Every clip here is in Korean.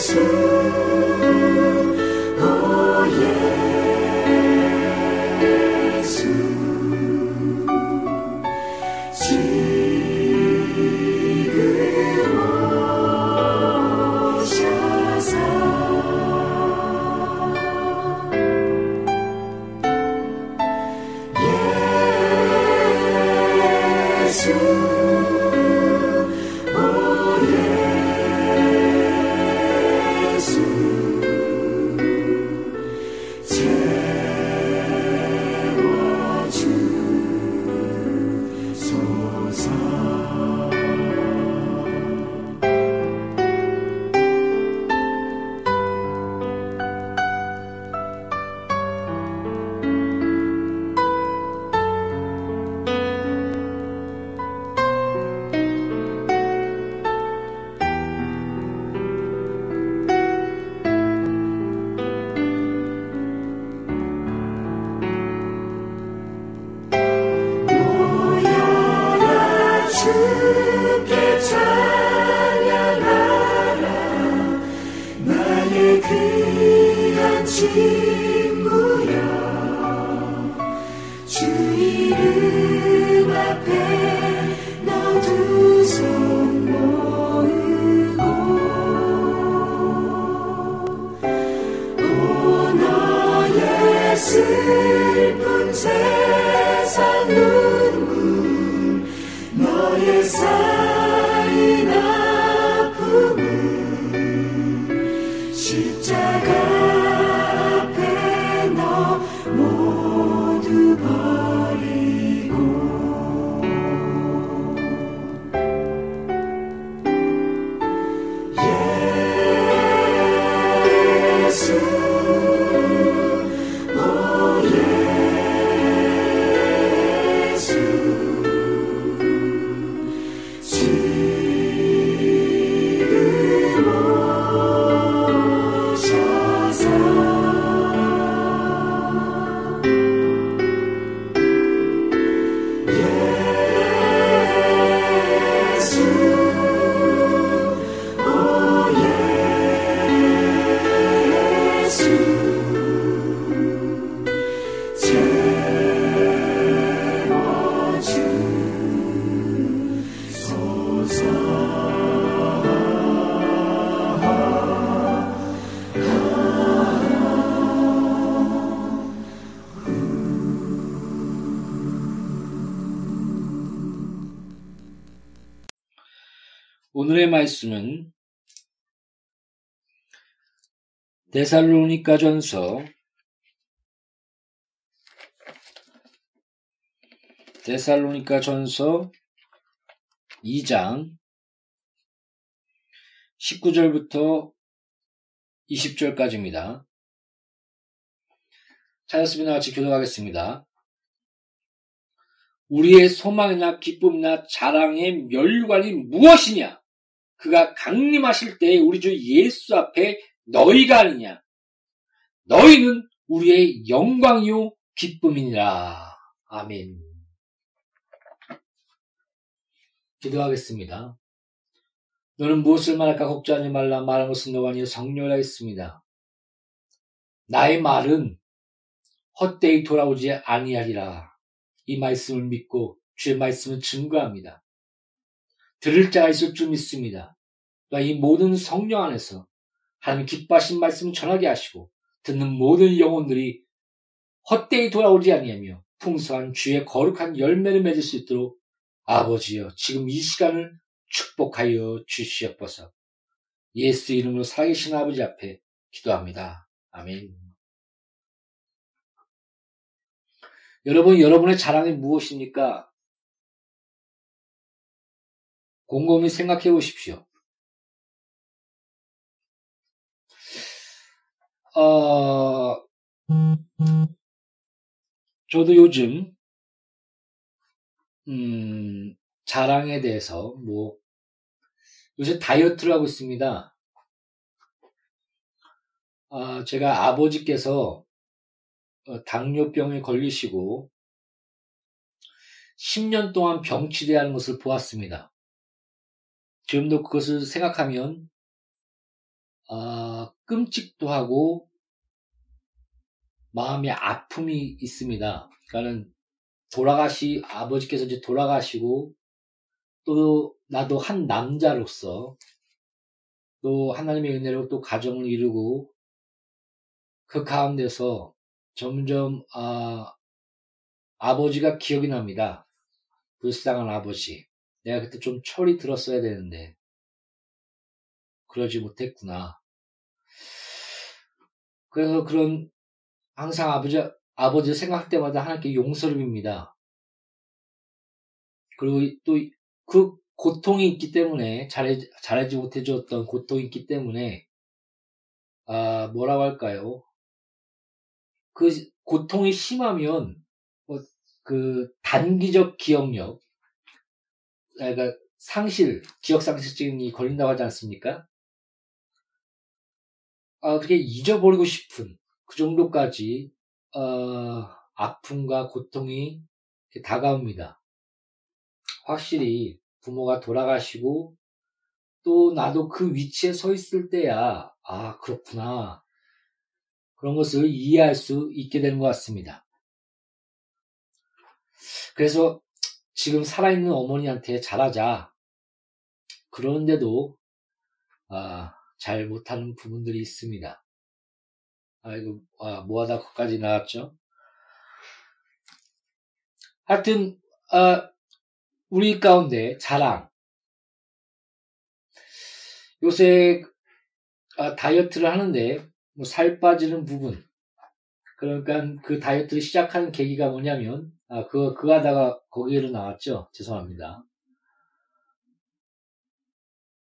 오 말씀은 데살로니가 전서 데살로니가 전서 2장 19절부터 20절까지입니다. 찾았으면 같이 교도하겠습니다. 우리의 소망이나 기쁨이나 자랑의 멸관이 무엇이냐? 그가 강림하실 때에 우리 주 예수 앞에 너희가 아니냐. 너희는 우리의 영광이요 기쁨이니라. 아멘. 기도하겠습니다. 너는 무엇을 말할까 걱정하지 말라 말한 것은 너가 아니라 성령이라 했습니다. 나의 말은 헛되이 돌아오지 아니하리라. 이 말씀을 믿고 주의 말씀을 증거합니다. 들을 자가 있을 줄 믿습니다. 이 모든 성령 안에서 하나님 기뻐하신 말씀 전하게 하시고 듣는 모든 영혼들이 헛되이 돌아오지 아니하며 풍성한 주의 거룩한 열매를 맺을 수 있도록 아버지여 지금 이 시간을 축복하여 주시옵소서. 예수 이름으로 살아계신 아버지 앞에 기도합니다. 아멘. 여러분, 여러분의 자랑이 무엇입니까? 곰곰이 생각해 보십시오. 어, 저도 요즘, 음, 자랑에 대해서, 뭐, 요새 다이어트를 하고 있습니다. 아, 제가 아버지께서 어, 당뇨병에 걸리시고 10년 동안 병치레하는 것을 보았습니다. 지금도 그것을 생각하면 아, 끔찍도 하고 마음의 아픔이 있습니다. 그러니까는 돌아가시 아버지께서 이제 돌아가시고 또 나도 한 남자로서 또 하나님의 은혜로 또 가정을 이루고 그 가운데서 점점 아, 아버지가 기억이 납니다. 불쌍한 아버지. 내가 그때 좀 철이 들었어야 되는데 그러지 못했구나. 그래서 그런 항상 아버지 아버지 생각 때마다 하나님께 용서를 빕니다. 그리고 또 그 고통이 있기 때문에 잘해 잘하지 못해줬던 고통이 있기 때문에 아 뭐라고 할까요? 그 고통이 심하면 뭐그 단기적 기억력, 그러니까 상실, 기억 상실증이 걸린다고 하지 않습니까? 아, 그렇게 잊어버리고 싶은 그 정도까지 어, 아픔과 고통이 다가옵니다. 확실히 부모가 돌아가시고 또 나도 그 위치에 서 있을 때야 아 그렇구나 그런 것을 이해할 수 있게 되는 것 같습니다. 그래서 지금 살아있는 어머니한테 잘하자. 그런데도 아, 잘 못하는 부분들이 있습니다. 아이고 아, 뭐하다 거기까지 나왔죠. 하여튼 아, 우리 가운데 자랑. 요새 아, 다이어트를 하는데 뭐 살 빠지는 부분. 그러니까 그 다이어트를 시작하는 계기가 뭐냐면, 아, 그, 그 하다가 거기로 나왔죠. 죄송합니다.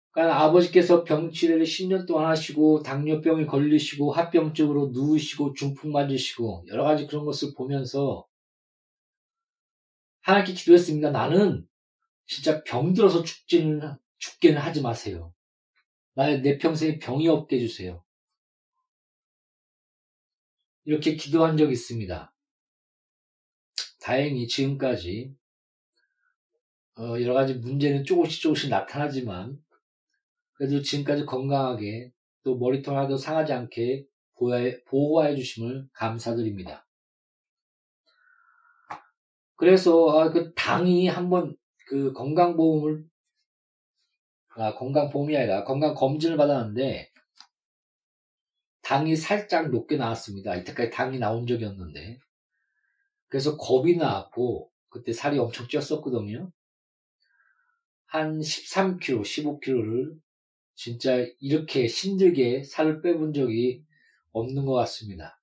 그러니까 아버지께서 병치레를 10년 동안 하시고, 당뇨병에 걸리시고, 합병증으로 누우시고, 중풍 맞으시고, 여러 가지 그런 것을 보면서, 하나님께 기도했습니다. 나는 진짜 병들어서 죽지는, 죽게는 하지 마세요. 나의 내 평생에 병이 없게 해주세요. 이렇게 기도한 적이 있습니다. 다행히 지금까지 어, 여러 가지 문제는 조금씩 조금씩 나타나지만 그래도 지금까지 건강하게 또 머리통 하나도 상하지 않게 보호해 주심을 감사드립니다. 그래서 아, 그 당이 한번 그 건강보험을 아, 건강보험이 아니라 건강검진을 받았는데 당이 살짝 높게 나왔습니다. 이때까지 당이 나온 적이 없는데. 그래서 겁이 나왔고, 그때 살이 엄청 쪘었거든요. 한 13kg, 15kg를 진짜 이렇게 힘들게 살을 빼본 적이 없는 것 같습니다.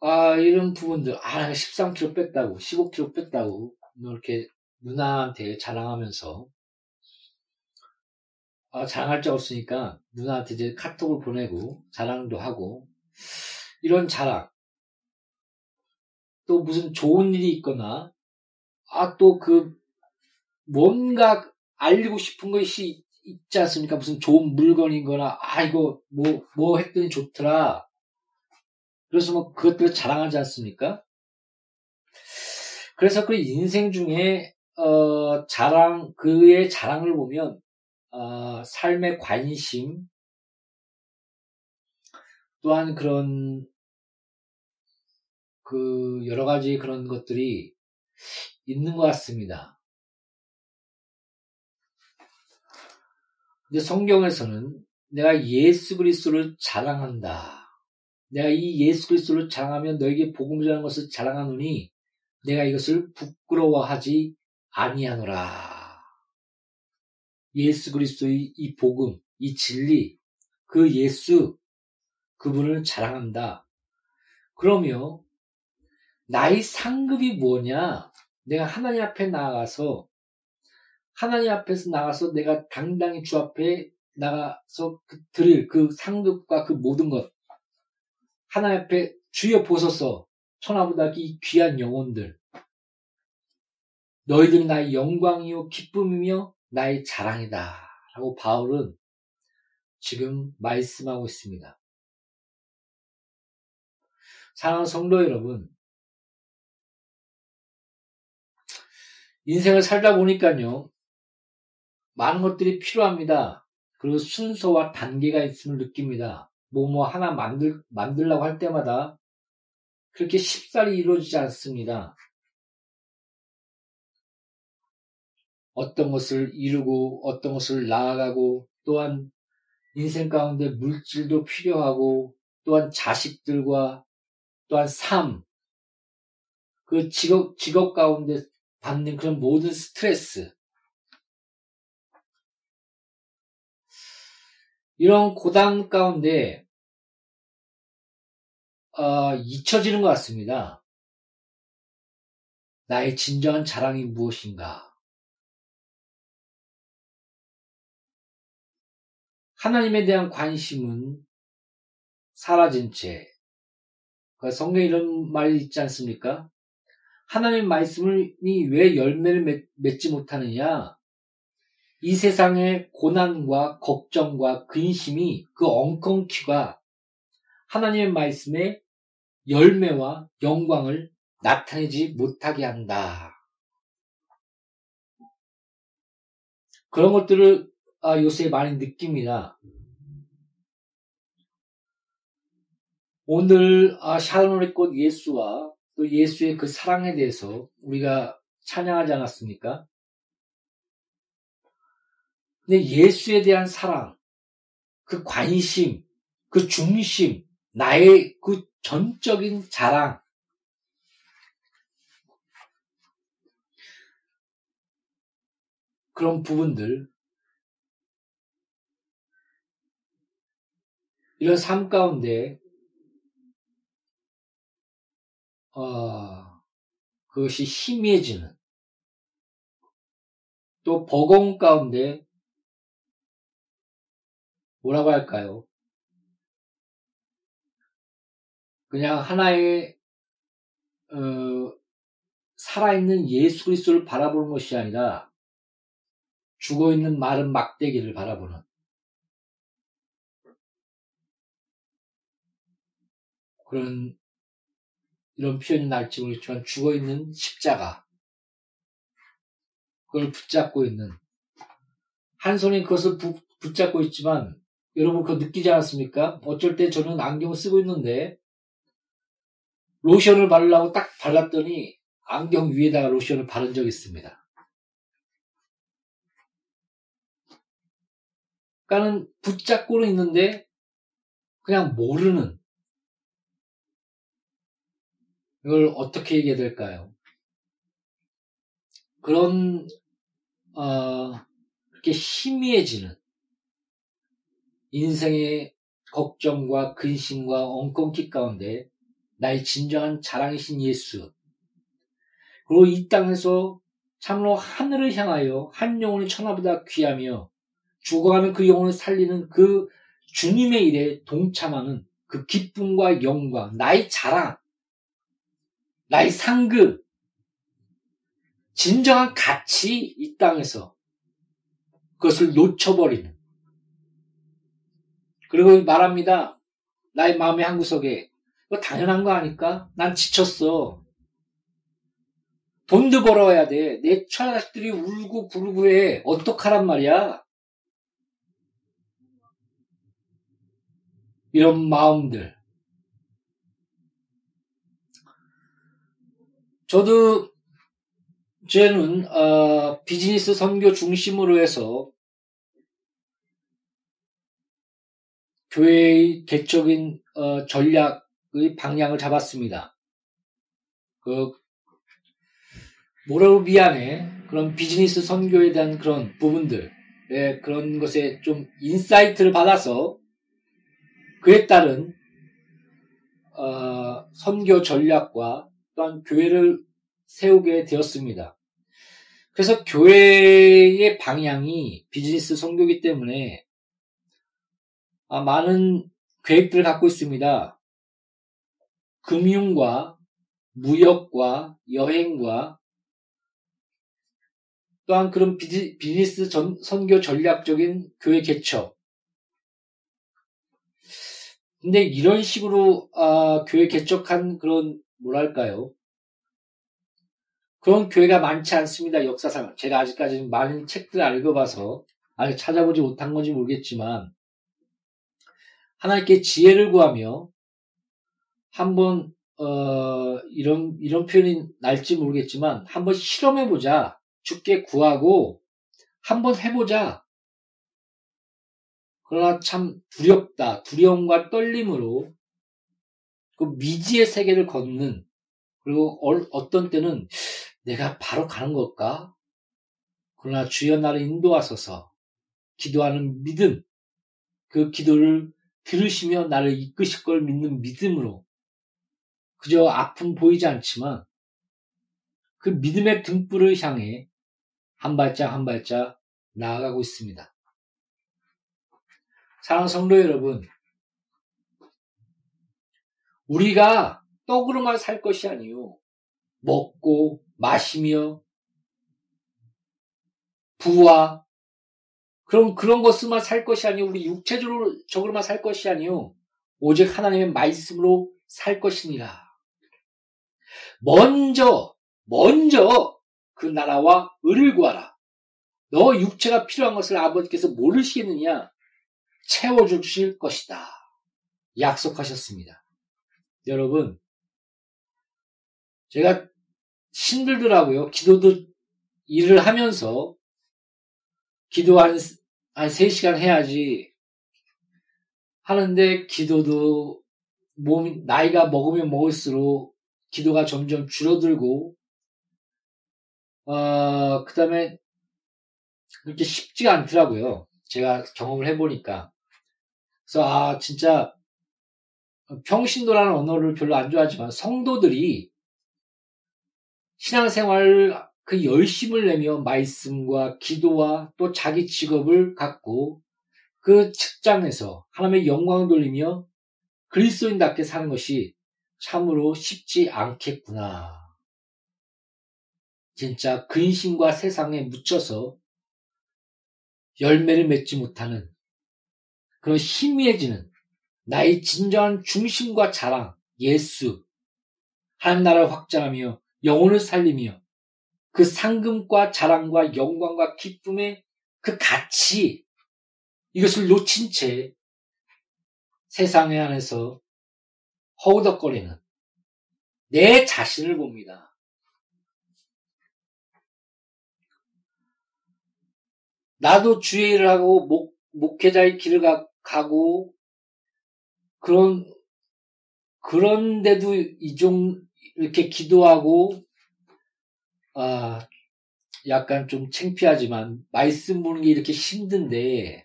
아, 이런 부분들, 아, 13kg 뺐다고, 15kg 뺐다고, 이렇게 누나한테 자랑하면서 아, 자랑할 자 없으니까 누나한테 이제 카톡을 보내고 자랑도 하고 이런 자랑 또 무슨 좋은 일이 있거나 아 또 그 뭔가 알리고 싶은 것이 있지 않습니까? 무슨 좋은 물건이거나 아 이거 뭐뭐 뭐 했더니 좋더라. 그래서 뭐 그것들을 자랑하지 않습니까? 그래서 그 인생 중에 어 자랑 그의 자랑을 보면 어, 삶의 관심, 또한 그런 그 여러 가지 그런 것들이 있는 것 같습니다. 근데 성경에서는 내가 예수 그리스도를 자랑한다. 내가 이 예수 그리스도를 자랑하면 너에게 복음 전하는 것을 자랑하노니 내가 이것을 부끄러워하지 아니하노라. 예수 그리스도의 이 복음, 이 진리, 그 예수, 그분을 자랑한다. 그러며 나의 상급이 뭐냐? 내가 하나님 앞에 나가서 하나님 앞에서 나가서 내가 당당히 주 앞에 나가서 그 드릴 그 상급과 그 모든 것 하나님 앞에 주여 보소서 천하보다 이 귀한 영혼들 너희들은 나의 영광이요 기쁨이며 나의 자랑이다 라고 바울은 지금 말씀하고 있습니다. 사랑하는 성도 여러분 인생을 살다 보니까요 많은 것들이 필요합니다. 그리고 순서와 단계가 있음을 느낍니다. 뭐뭐 뭐 하나 만들, 만들라고 할 때마다 그렇게 쉽사리 이루어지지 않습니다. 어떤 것을 이루고 어떤 것을 나아가고 또한 인생 가운데 물질도 필요하고 또한 자식들과 또한 삶, 그 직업, 직업 가운데 받는 그런 모든 스트레스, 이런 고단 가운데 어, 잊혀지는 것 같습니다. 나의 진정한 자랑이 무엇인가? 하나님에 대한 관심은 사라진 채, 그 성경에 이런 말이 있지 않습니까? 하나님 말씀이 왜 열매를 맺지 못하느냐? 이 세상의 고난과 걱정과 근심이 그 엉겅퀴가 하나님의 말씀에 열매와 영광을 나타내지 못하게 한다. 그런 것들을 아, 요새 많이 느낍니다. 오늘 아, 샤론의 꽃 예수와 또 예수의 그 사랑에 대해서 우리가 찬양하지 않았습니까? 근데 예수에 대한 사랑, 그 관심, 그 중심, 나의 그 전적인 자랑, 그런 부분들, 이런 삶 가운데, 어, 그것이 희미해지는, 또 버거운 가운데 뭐라고 할까요? 그냥 하나의 어, 살아있는 예수 그리스도를 바라보는 것이 아니라 죽어 있는 마른 막대기를 바라보는 그런 이런 표현이 날지 모르겠지만 죽어 있는 십자가 그걸 붙잡고 있는 한 손이 그것을 부, 붙잡고 있지만 여러분 그거 느끼지 않았습니까? 어쩔 때 저는 안경을 쓰고 있는데 로션을 바르려고 딱 발랐더니 안경 위에다가 로션을 바른 적이 있습니다. 그러니까는 붙잡고는 있는데 그냥 모르는 이걸 어떻게 얘기해야 될까요? 그런 어, 그렇게 희미해지는 인생의 걱정과 근심과 엉겅퀴 가운데 나의 진정한 자랑이신 예수. 그리고 이 땅에서 참으로 하늘을 향하여 한 영혼이 천하보다 귀하며 죽어가는 그 영혼을 살리는 그 주님의 일에 동참하는 그 기쁨과 영광, 나의 자랑, 나의 상급, 진정한 가치 이 땅에서 그것을 놓쳐버리는 그리고 말합니다. 나의 마음의 한 구석에 이거 당연한 거 아닐까? 난 지쳤어. 돈도 벌어야 돼. 내 처자식들이 울고 부르고 해. 어떡하란 말이야? 이런 마음들. 저도 쟤는 어, 비즈니스 선교 중심으로 해서 교회의 개적인 어, 전략의 방향을 잡았습니다. 그 모로비안의 그런 비즈니스 선교에 대한 그런 부분들, 예, 그런 것에 좀 insight를 받아서 그에 따른 어, 선교 전략과 또한 교회를 세우게 되었습니다. 그래서 교회의 방향이 비즈니스 선교기 때문에 아, 많은 계획들을 갖고 있습니다. 금융과 무역과 여행과 또한 그런 비즈니스 전, 선교 전략적인 교회 개척. 근데 이런 식으로 아, 교회 개척한 그런 뭐랄까요? 그런 교회가 많지 않습니다. 역사상 제가 아직까지 많은 책들을 안 읽어봐서 아직 찾아보지 못한 건지 모르겠지만 하나님께 지혜를 구하며 한번 어, 이런 이런 표현이 날지 모르겠지만 한번 실험해 보자. 죽게 구하고 한번 해보자. 그러나 참 두렵다. 두려움과 떨림으로 그 미지의 세계를 걷는 그리고 어떤 때는 내가 바로 가는 걸까? 그러나 주여 나를 인도하소서 기도하는 믿음 그 기도를 들으시며 나를 이끄실 걸 믿는 믿음으로 그저 아픔 보이지 않지만 그 믿음의 등불을 향해 한 발짝 한 발짝 나아가고 있습니다. 사랑 성도 여러분, 우리가 떡으로만 살 것이 아니요 먹고 마시며 부와 그럼 그런 것으로만 살 것이 아니요 우리 육체적으로만 살 것이 아니요 오직 하나님의 말씀으로 살 것이니라. 먼저 먼저 그 나라와 을을 구하라. 너 육체가 필요한 것을 아버지께서 모르시겠느냐? 채워주실 것이다. 약속하셨습니다. 여러분, 제가 힘들더라고요. 기도도 일을 하면서 기도 한, 한 3시간 해야지 하는데 기도도 몸, 나이가 먹으면 먹을수록 기도가 점점 줄어들고 어, 그 다음에 그렇게 쉽지가 않더라고요. 제가 경험을 해보니까. 그래서, 아, 진짜, 평신도라는 언어를 별로 안 좋아하지만 성도들이 신앙생활 그 열심을 내며 말씀과 기도와 또 자기 직업을 갖고 그 직장에서 하나님의 영광을 돌리며 그리스도인답게 사는 것이 참으로 쉽지 않겠구나. 진짜 근심과 세상에 묻혀서 열매를 맺지 못하는 그런 희미해지는 나의 진정한 중심과 자랑, 예수, 하나님 나라를 확장하며 영혼을 살리며 그 상금과 자랑과 영광과 기쁨의 그 가치, 이것을 놓친 채 세상에 안에서 허우덕거리는 내 자신을 봅니다. 나도 주의 일을 하고 목, 목회자의 길을 가, 가고 그런 그런데도 이종 이렇게 기도하고 아 약간 좀 창피하지만 말씀 보는 게 이렇게 힘든데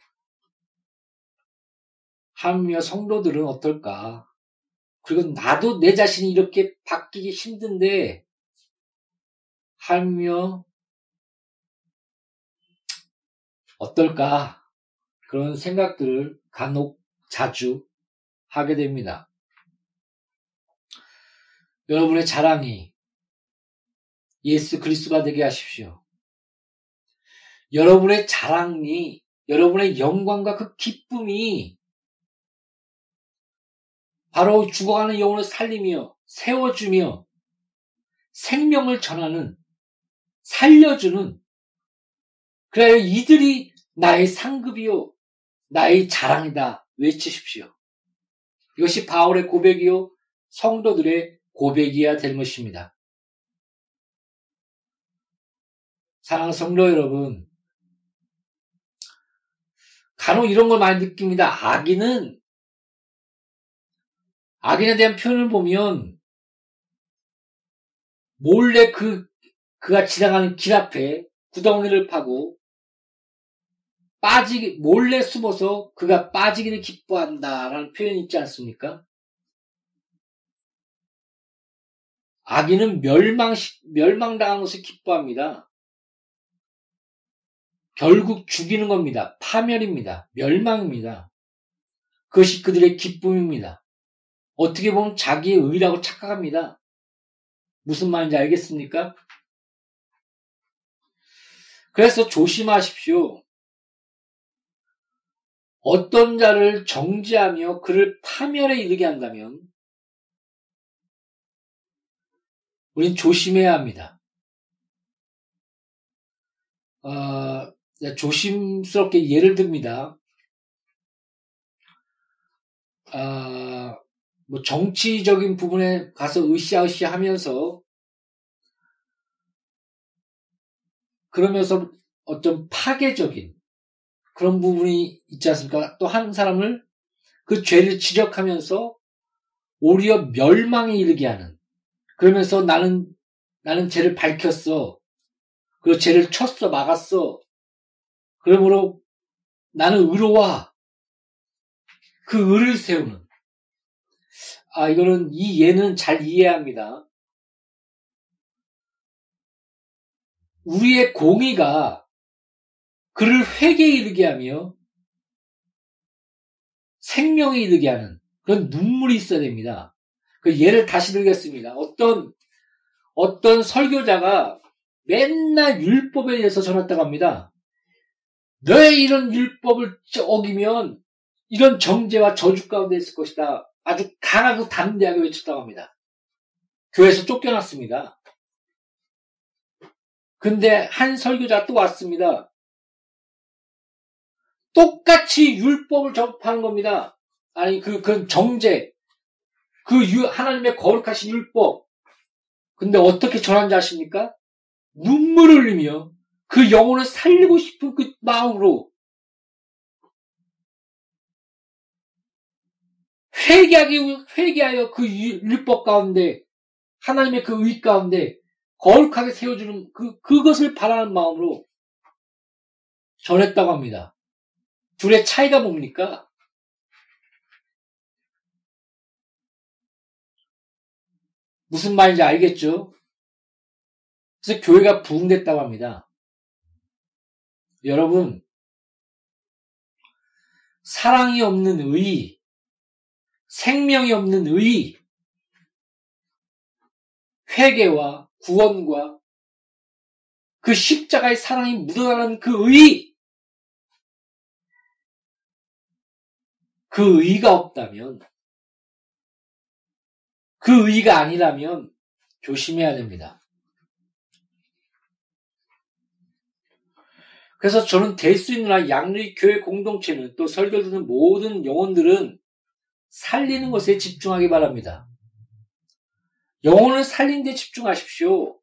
하며 성도들은 어떨까? 그리고 나도 내 자신이 이렇게 바뀌기 힘든데 하며 어떨까? 그런 생각들을 간혹 자주 하게 됩니다. 여러분의 자랑이 예수 그리스도가 되게 하십시오. 여러분의 자랑이 여러분의 영광과 그 기쁨이 바로 죽어가는 영혼을 살리며 세워주며 생명을 전하는 살려주는 그래 이들이 나의 상급이요 나의 자랑이다 외치십시오. 이것이 바울의 고백이요 성도들의 고백이어야 될 것입니다. 사랑 성도 여러분, 간혹 이런 걸 많이 느낍니다. 악인은 악인에 대한 표현을 보면 몰래 그 그가 지나가는 길 앞에 구덩이를 파고 빠지기, 몰래 숨어서 그가 빠지기를 기뻐한다라는 표현이 있지 않습니까? 악인은 멸망, 멸망당한 것을 기뻐합니다. 결국 죽이는 겁니다. 파멸입니다. 멸망입니다. 그것이 그들의 기쁨입니다. 어떻게 보면 자기의 의라고 착각합니다. 무슨 말인지 알겠습니까? 그래서 조심하십시오. 어떤 자를 정지하며 그를 파멸에 이르게 한다면 우린 조심해야 합니다. 어, 조심스럽게 예를 듭니다. 아, 뭐 정치적인 부분에 가서 으쌰으쌰 하면서 그러면서 어떤 파괴적인 그런 부분이 있지 않습니까? 또 한 사람을 그 죄를 지적하면서 오히려 멸망에 이르게 하는 그러면서 나는 나는 죄를 밝혔어. 그 죄를 쳤어, 막았어. 그러므로 나는 의로와 그 의를 세우는. 아, 이거는 이 예는 잘 이해해야 합니다. 우리의 공의가 그를 회개에 이르게 하며 생명에 이르게 하는 그런 눈물이 있어야 됩니다. 그 예를 다시 들겠습니다. 어떤 어떤 설교자가 맨날 율법에 대해서 전했다고 합니다. 너의 이런 율법을 어기면 이런 정죄와 저주 가운데 있을 것이다. 아주 강하고 담대하게 외쳤다고 합니다. 교회에서 쫓겨났습니다. 근데 한 설교자 또 왔습니다. 똑같이 율법을 접하는 겁니다. 아니, 그, 그 정죄. 그 유, 하나님의 거룩하신 율법. 근데 어떻게 전한지 아십니까? 눈물을 흘리며 그 영혼을 살리고 싶은 그 마음으로 회개하기, 회개하여 그 율법 가운데 하나님의 그 의 가운데 거룩하게 세워주는 그, 그것을 바라는 마음으로 전했다고 합니다. 둘의 차이가 뭡니까? 무슨 말인지 알겠죠? 그래서 교회가 부흥됐다고 합니다. 여러분, 사랑이 없는 의, 생명이 없는 의, 회개와 구원과 그 십자가의 사랑이 묻어나는 그 의, 그 의가 없다면, 그 의가 아니라면 조심해야 됩니다. 그래서 저는 될 수 있는 한 양리 교회 공동체는 또 설교 듣는 모든 영혼들은 살리는 것에 집중하기 바랍니다. 영혼을 살린 데 집중하십시오.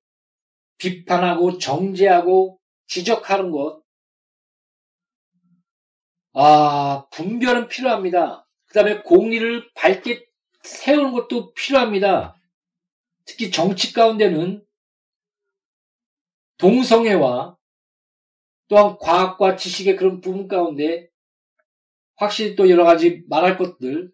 비판하고 정죄하고 지적하는 것, 아, 분별은 필요합니다. 그 다음에 공리를 밝게 세우는 것도 필요합니다. 특히 정치 가운데는 동성애와 또한 과학과 지식의 그런 부분 가운데 확실히 또 여러 가지 말할 것들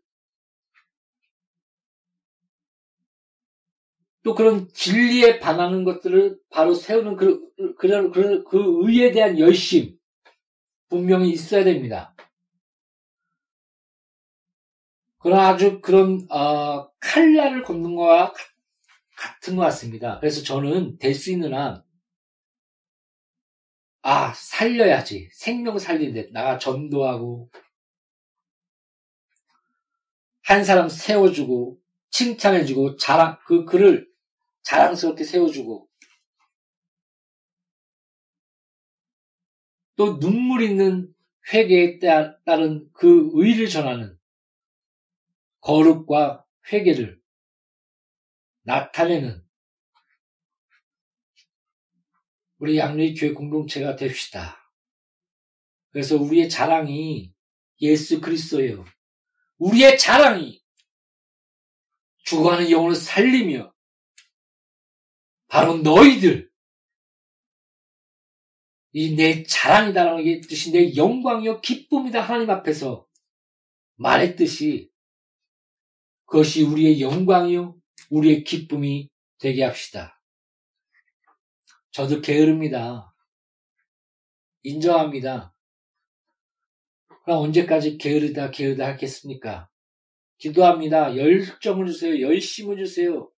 또 그런 진리에 반하는 것들을 바로 세우는 그, 그, 그, 그 의에 대한 열심 분명히 있어야 됩니다. 그러나 아주 그런 어, 칼날을 걷는 것과 같은 것 같습니다. 그래서 저는 될 수 있는 한, 아, 살려야지. 생명 살리는데, 나가 전도하고, 한 사람 세워주고, 칭찬해주고, 자랑, 그 글을 자랑스럽게 세워주고, 또 눈물 있는 회개에 따른 그 의를 전하는 거룩과 회개를 나타내는 우리 양리 교회 공동체가 됩시다. 그래서 우리의 자랑이 예수 그리스도예요. 우리의 자랑이 죽어가는 영혼을 살리며 바로 너희들 이 내 자랑이다라는 게 뜻이 내 영광이요 기쁨이다 하나님 앞에서 말했듯이 그것이 우리의 영광이요 우리의 기쁨이 되게 합시다. 저도 게으릅니다. 인정합니다. 그럼 언제까지 게으르다 게으르다 하겠습니까? 기도합니다. 열정을 주세요. 열심을 주세요.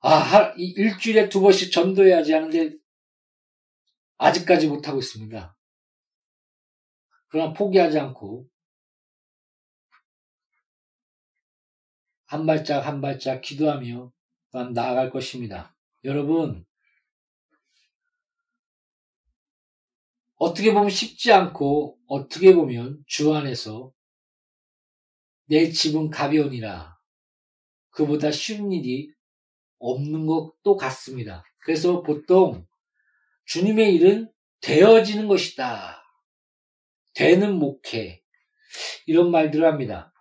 아, 일주일에 두 번씩 전도해야지 하는데 아직까지 못하고 있습니다. 그러나 포기하지 않고 한 발짝 한 발짝 기도하며 나아갈 것입니다. 여러분, 어떻게 보면 쉽지 않고 어떻게 보면 주 안에서 내 집은 가벼우니라 그보다 쉬운 일이 없는 것도 같습니다. 그래서 보통 주님의 일은 되어지는 것이다. 되는 목회. 이런 말들을 합니다.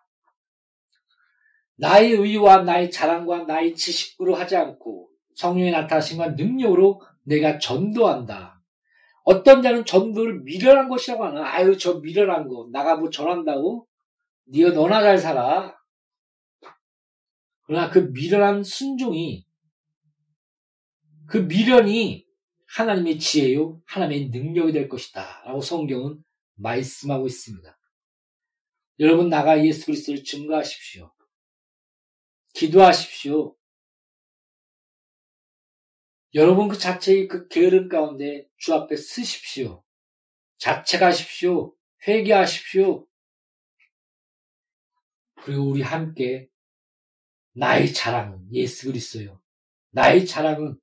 나의 의와 나의 자랑과 나의 지식으로 하지 않고 성령의 나타나심과 능력으로 내가 전도한다. 어떤 자는 전도를 미련한 것이라고 하나. 아유, 저 미련한 거. 나가 뭐 전한다고? 네가 너나 잘 살아. 그러나 그 미련한 순종이 그 미련이 하나님의 지혜요, 하나님의 능력이 될 것이다. 라고 성경은 말씀하고 있습니다. 여러분 나가 예수 그리스도를 증거하십시오. 기도하십시오. 여러분 그 자체의 그 게으름 가운데 주 앞에 쓰십시오. 자책하십시오. 회개하십시오. 그리고 우리 함께 나의 자랑은 예수 그리스도요. 나의 자랑은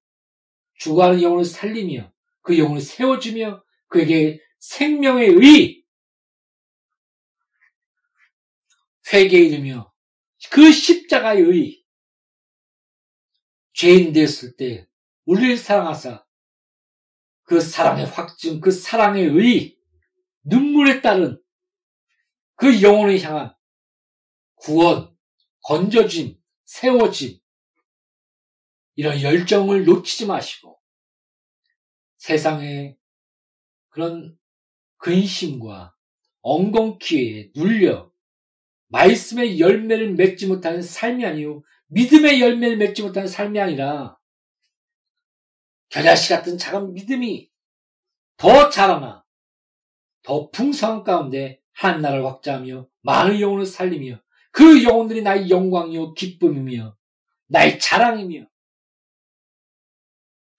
죽어가는 영혼을 살리며 그 영혼을 세워주며 그에게 생명의 의 회개에 이르며 그 십자가의 의 죄인 됐을 때 우리를 사랑하사 그 사랑의 확증, 그 사랑의 의, 눈물에 따른 그 영혼을 향한 구원, 건져짐, 세워짐, 이런 열정을 놓치지 마시고 세상에 그런 근심과 엉겅퀴에 눌려 말씀의 열매를 맺지 못하는 삶이 아니요 믿음의 열매를 맺지 못하는 삶이 아니라 겨자씨 같은 작은 믿음이 더 자라나 더 풍성한 가운데 한 나라를 확장하며 많은 영혼을 살리며 그 영혼들이 나의 영광이요 기쁨이며 나의 자랑이며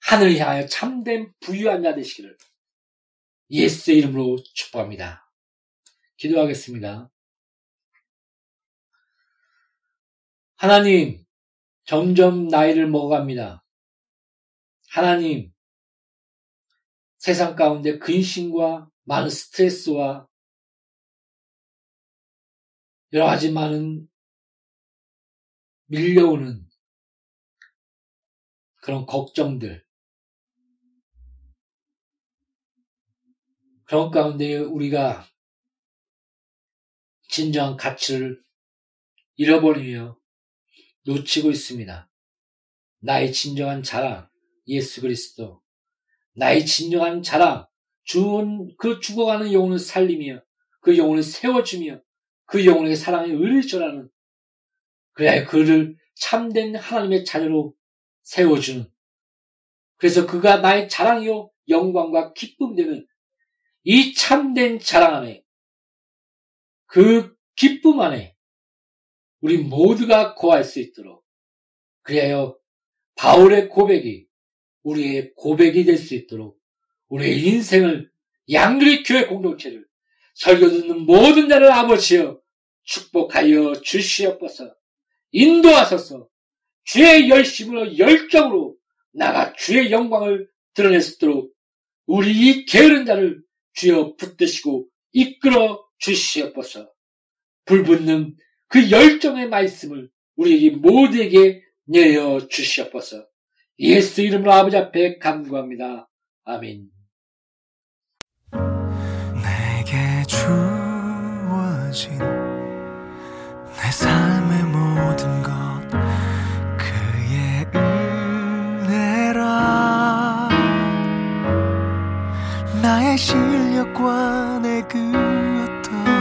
하늘을 향하여 참된 부유한 자 되시기를 예수의 이름으로 축복합니다. 기도하겠습니다. 하나님, 점점 나이를 먹어갑니다. 하나님, 세상 가운데 근심과 많은 스트레스와 여러 가지 많은 밀려오는 그런 걱정들, 그런 가운데 우리가 진정한 가치를 잃어버리며 놓치고 있습니다. 나의 진정한 자랑, 예수 그리스도. 나의 진정한 자랑, 주은 그 죽어가는 영혼을 살리며 그 영혼을 세워주며 그 영혼에게 사랑의 의를 전하는 그래야 그를 참된 하나님의 자녀로 세워주는 그래서 그가 나의 자랑이요 영광과 기쁨 되는 이 참된 자랑 안에 그 기쁨 안에 우리 모두가 거할 수 있도록 그리하여 바울의 고백이 우리의 고백이 될 수 있도록 우리의 인생을 양그리 교회 공동체를 설교 듣는 모든 자를 아버지여 축복하여 주시옵소서 인도하소서 주의 열심으로 열정으로 나가 주의 영광을 드러낼 수 있도록 우리 이 게으른 자를 주여 붙드시고 이끌어 주시옵소서. 불붙는 그 열정의 말씀을 우리에게 모두에게 내어 주시옵소서. 예수 이름으로 아버지 앞에 간구합니다. 아멘. 내게 주어진 내 삶의 모든 것 실력과 내 그 어떠